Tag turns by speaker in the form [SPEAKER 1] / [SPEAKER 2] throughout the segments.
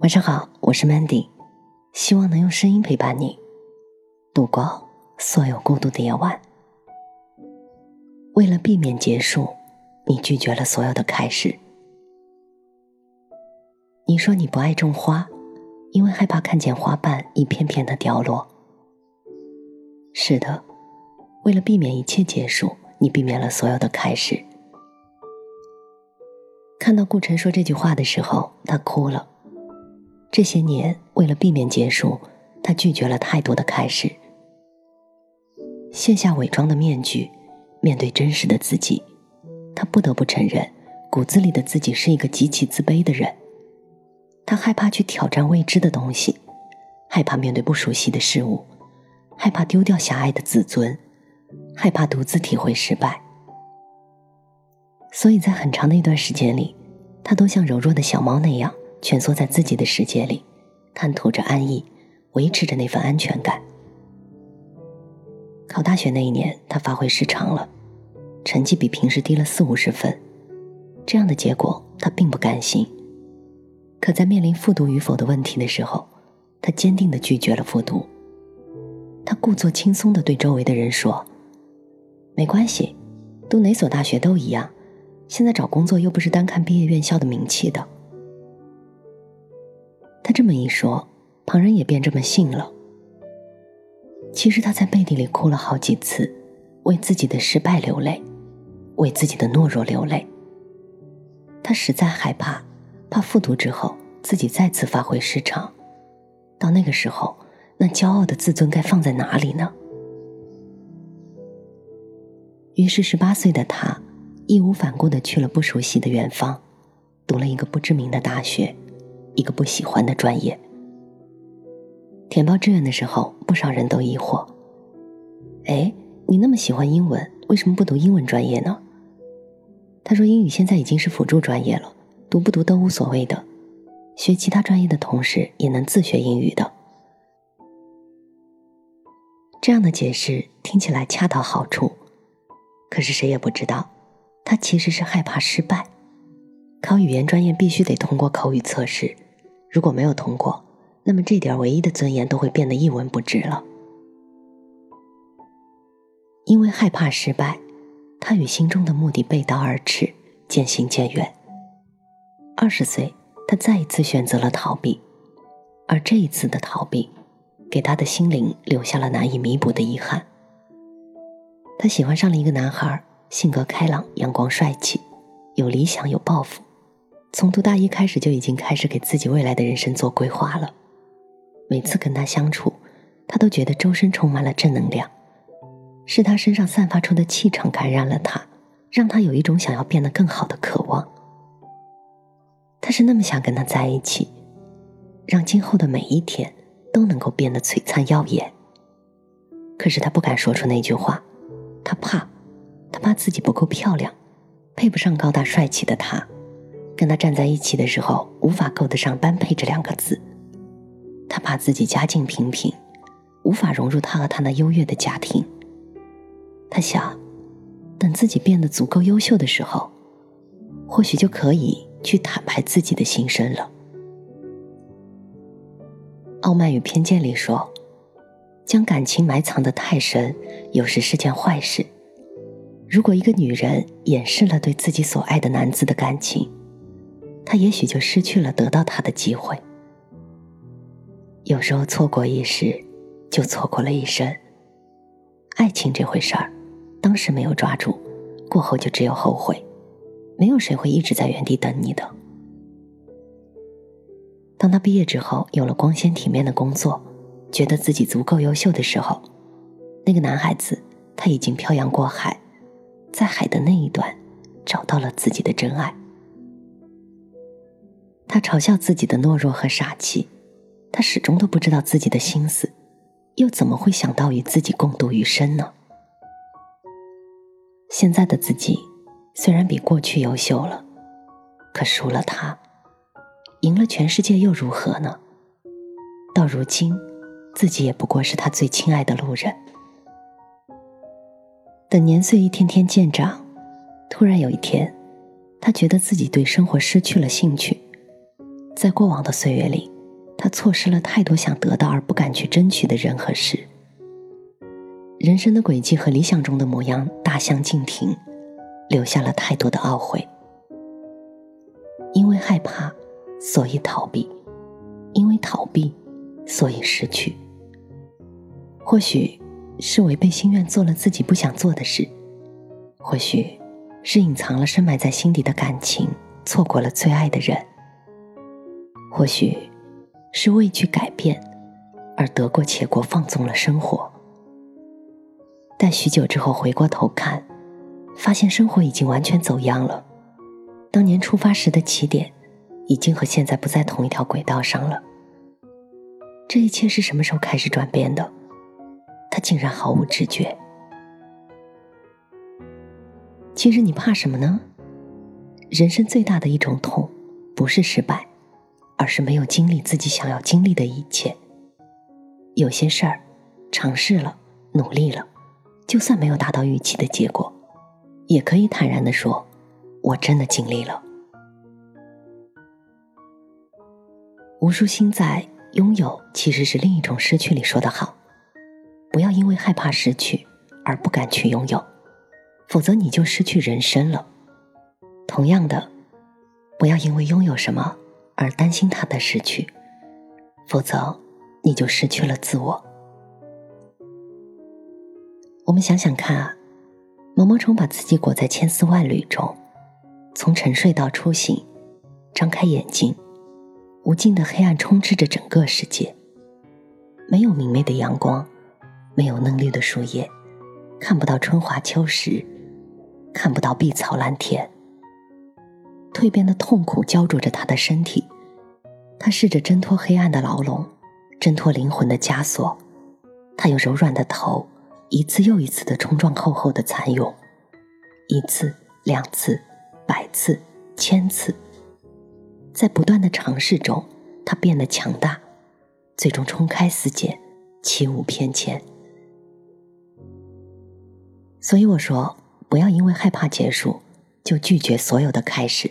[SPEAKER 1] 晚上好，我是 Mandy，希望能用声音陪伴你度过所有孤独的夜晚。为了避免结束，你拒绝了所有的开始。你说你不爱种花，因为害怕看见花瓣一片片的掉落。是的，为了避免一切结束，你避免了所有的开始。看到顾晨说这句话的时候，他哭了。这些年，为了避免结束，他拒绝了太多的开始，卸下伪装的面具，面对真实的自己。他不得不承认，骨子里的自己是一个极其自卑的人。他害怕去挑战未知的东西，害怕面对不熟悉的事物，害怕丢掉狭隘的自尊，害怕独自体会失败。所以在很长的一段时间里，他都像柔弱的小猫那样。蜷缩在自己的世界里，探图着安逸，维持着那份安全感。考大学那一年，他发挥失常了，成绩比平时低了四五十分。这样的结果，他并不甘心。可在面临复读与否的问题的时候，他坚定的拒绝了复读。他故作轻松的对周围的人说：“没关系，读哪所大学都一样。现在找工作又不是单看毕业院校的名气的。”他这么一说，旁人也便这么信了。其实他在背地里哭了好几次，为自己的失败流泪，为自己的懦弱流泪。他实在害怕，怕复读之后自己再次发挥失常，到那个时候，那骄傲的自尊该放在哪里呢？于是，十八岁的他义无反顾的去了不熟悉的远方，读了一个不知名的大学。一个不喜欢的专业。填报志愿的时候，不少人都疑惑：“哎，你那么喜欢英文，为什么不读英文专业呢？”他说：“英语现在已经是辅助专业了，读不读都无所谓的，学其他专业的同时也能自学英语的。”这样的解释听起来恰到好处，可是谁也不知道，他其实是害怕失败。考语言专业必须得通过口语测试，如果没有通过，那么这点唯一的尊严都会变得一文不值了。因为害怕失败，他与心中的目的背道而驰，渐行渐远。二十岁，他再一次选择了逃避，而这一次的逃避，给他的心灵留下了难以弥补的遗憾。他喜欢上了一个男孩，性格开朗、阳光、帅气，有理想、有抱负。从读大一开始就已经开始给自己未来的人生做规划了。每次跟他相处，他都觉得周身充满了正能量，是他身上散发出的气场感染了他，让他有一种想要变得更好的渴望。他是那么想跟他在一起，让今后的每一天都能够变得璀璨耀眼。可是他不敢说出那句话，他怕，他怕自己不够漂亮，配不上高大帅气的他。跟他站在一起的时候，无法够得上“般配”这两个字。他怕自己家境平平，无法融入他和他那优越的家庭。他想，等自己变得足够优秀的时候，或许就可以去坦白自己的心声了。《傲慢与偏见》里说，将感情埋藏的太深，有时是件坏事。如果一个女人掩饰了对自己所爱的男子的感情，他也许就失去了得到他的机会。有时候错过一时，就错过了一生。爱情这回事儿，当时没有抓住，过后就只有后悔。没有谁会一直在原地等你的。当他毕业之后，有了光鲜体面的工作，觉得自己足够优秀的时候，那个男孩子他已经漂洋过海，在海的那一端，找到了自己的真爱。他嘲笑自己的懦弱和傻气，他始终都不知道自己的心思，又怎么会想到与自己共度余生呢？现在的自己虽然比过去优秀了，可输了他，赢了全世界又如何呢？到如今，自己也不过是他最亲爱的路人。等年岁一天天渐长，突然有一天，他觉得自己对生活失去了兴趣。在过往的岁月里，他错失了太多想得到而不敢去争取的人和事。人生的轨迹和理想中的模样大相径庭，留下了太多的懊悔。因为害怕，所以逃避；因为逃避，所以失去。或许是违背心愿做了自己不想做的事，或许是隐藏了深埋在心底的感情，错过了最爱的人。或许是畏惧改变，而得过且过，放纵了生活。但许久之后回过头看，发现生活已经完全走样了。当年出发时的起点，已经和现在不在同一条轨道上了。这一切是什么时候开始转变的？他竟然毫无知觉。其实你怕什么呢？人生最大的一种痛，不是失败。而是没有经历自己想要经历的一切。有些事儿，尝试了，努力了，就算没有达到预期的结果，也可以坦然的说：“我真的尽力了。”吴淑欣在《拥有其实是另一种失去》里说的好：“不要因为害怕失去而不敢去拥有，否则你就失去人生了。同样的，不要因为拥有什么。”而担心他的失去，否则你就失去了自我。我们想想看啊，毛毛虫把自己裹在千丝万缕中，从沉睡到初醒，张开眼睛，无尽的黑暗充斥着整个世界，没有明媚的阳光，没有嫩绿的树叶，看不到春华秋实，看不到碧草蓝天。蜕变的痛苦焦灼着他的身体，他试着挣脱黑暗的牢笼，挣脱灵魂的枷锁。他用柔软的头一次又一次的冲撞厚厚的蚕蛹，一次、两次、百次、千次，在不断的尝试中，他变得强大，最终冲开死茧，起舞翩跹。所以我说，不要因为害怕结束，就拒绝所有的开始。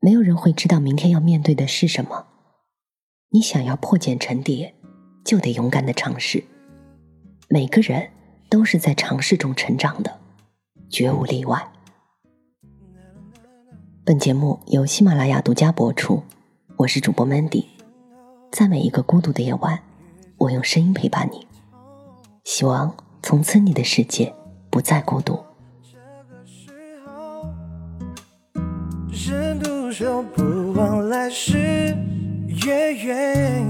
[SPEAKER 1] 没有人会知道明天要面对的是什么。你想要破茧成蝶，就得勇敢的尝试。每个人都是在尝试中成长的，绝无例外。本节目由喜马拉雅独家播出，我是主播 Mandy。在每一个孤独的夜晚，我用声音陪伴你。希望从此你的世界不再孤独。
[SPEAKER 2] 身独守不忘来世月圆，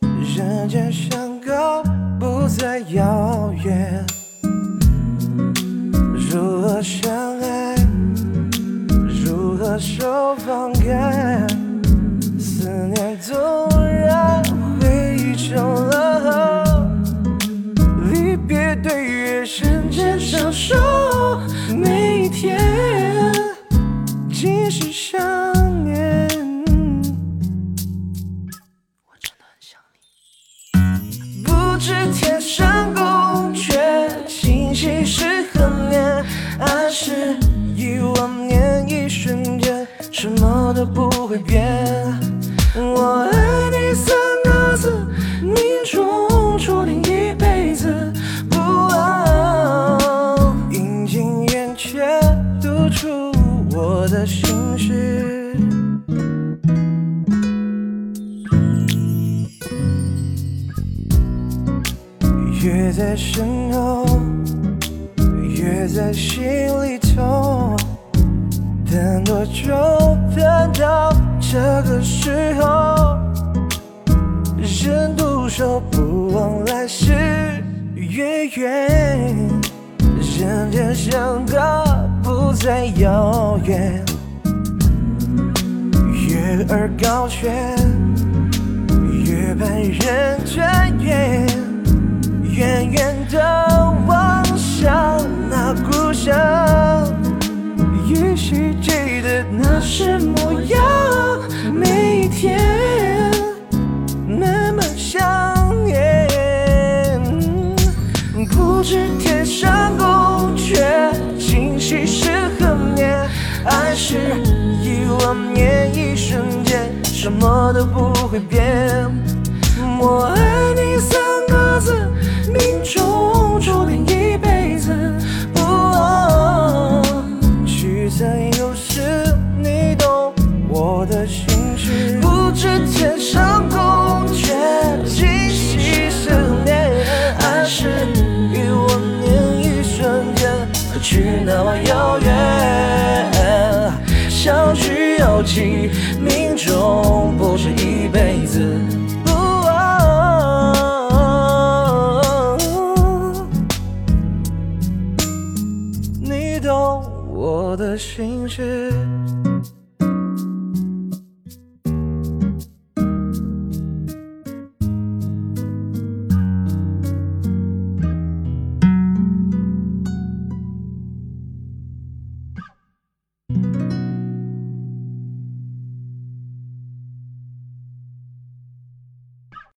[SPEAKER 2] 人间相隔不再遥远。如何相会变。我爱你三个字，命中注定一辈子。不忘，阴晴圆缺，读出。我的心事，越在身后，越在心里痛。等多久，等到这个时候，人独守，不忘来世月圆，人间相隔。不再遥远，月儿高悬，月半人团圆，远远的望向那故乡，是？一万年，一瞬间，什么都不会变。我爱你三个字，命中注定一辈子。不，聚散有时你懂我的心事，不知天上宫阙，今夕思念，爱是一万年一瞬间，何去那么命中不是一。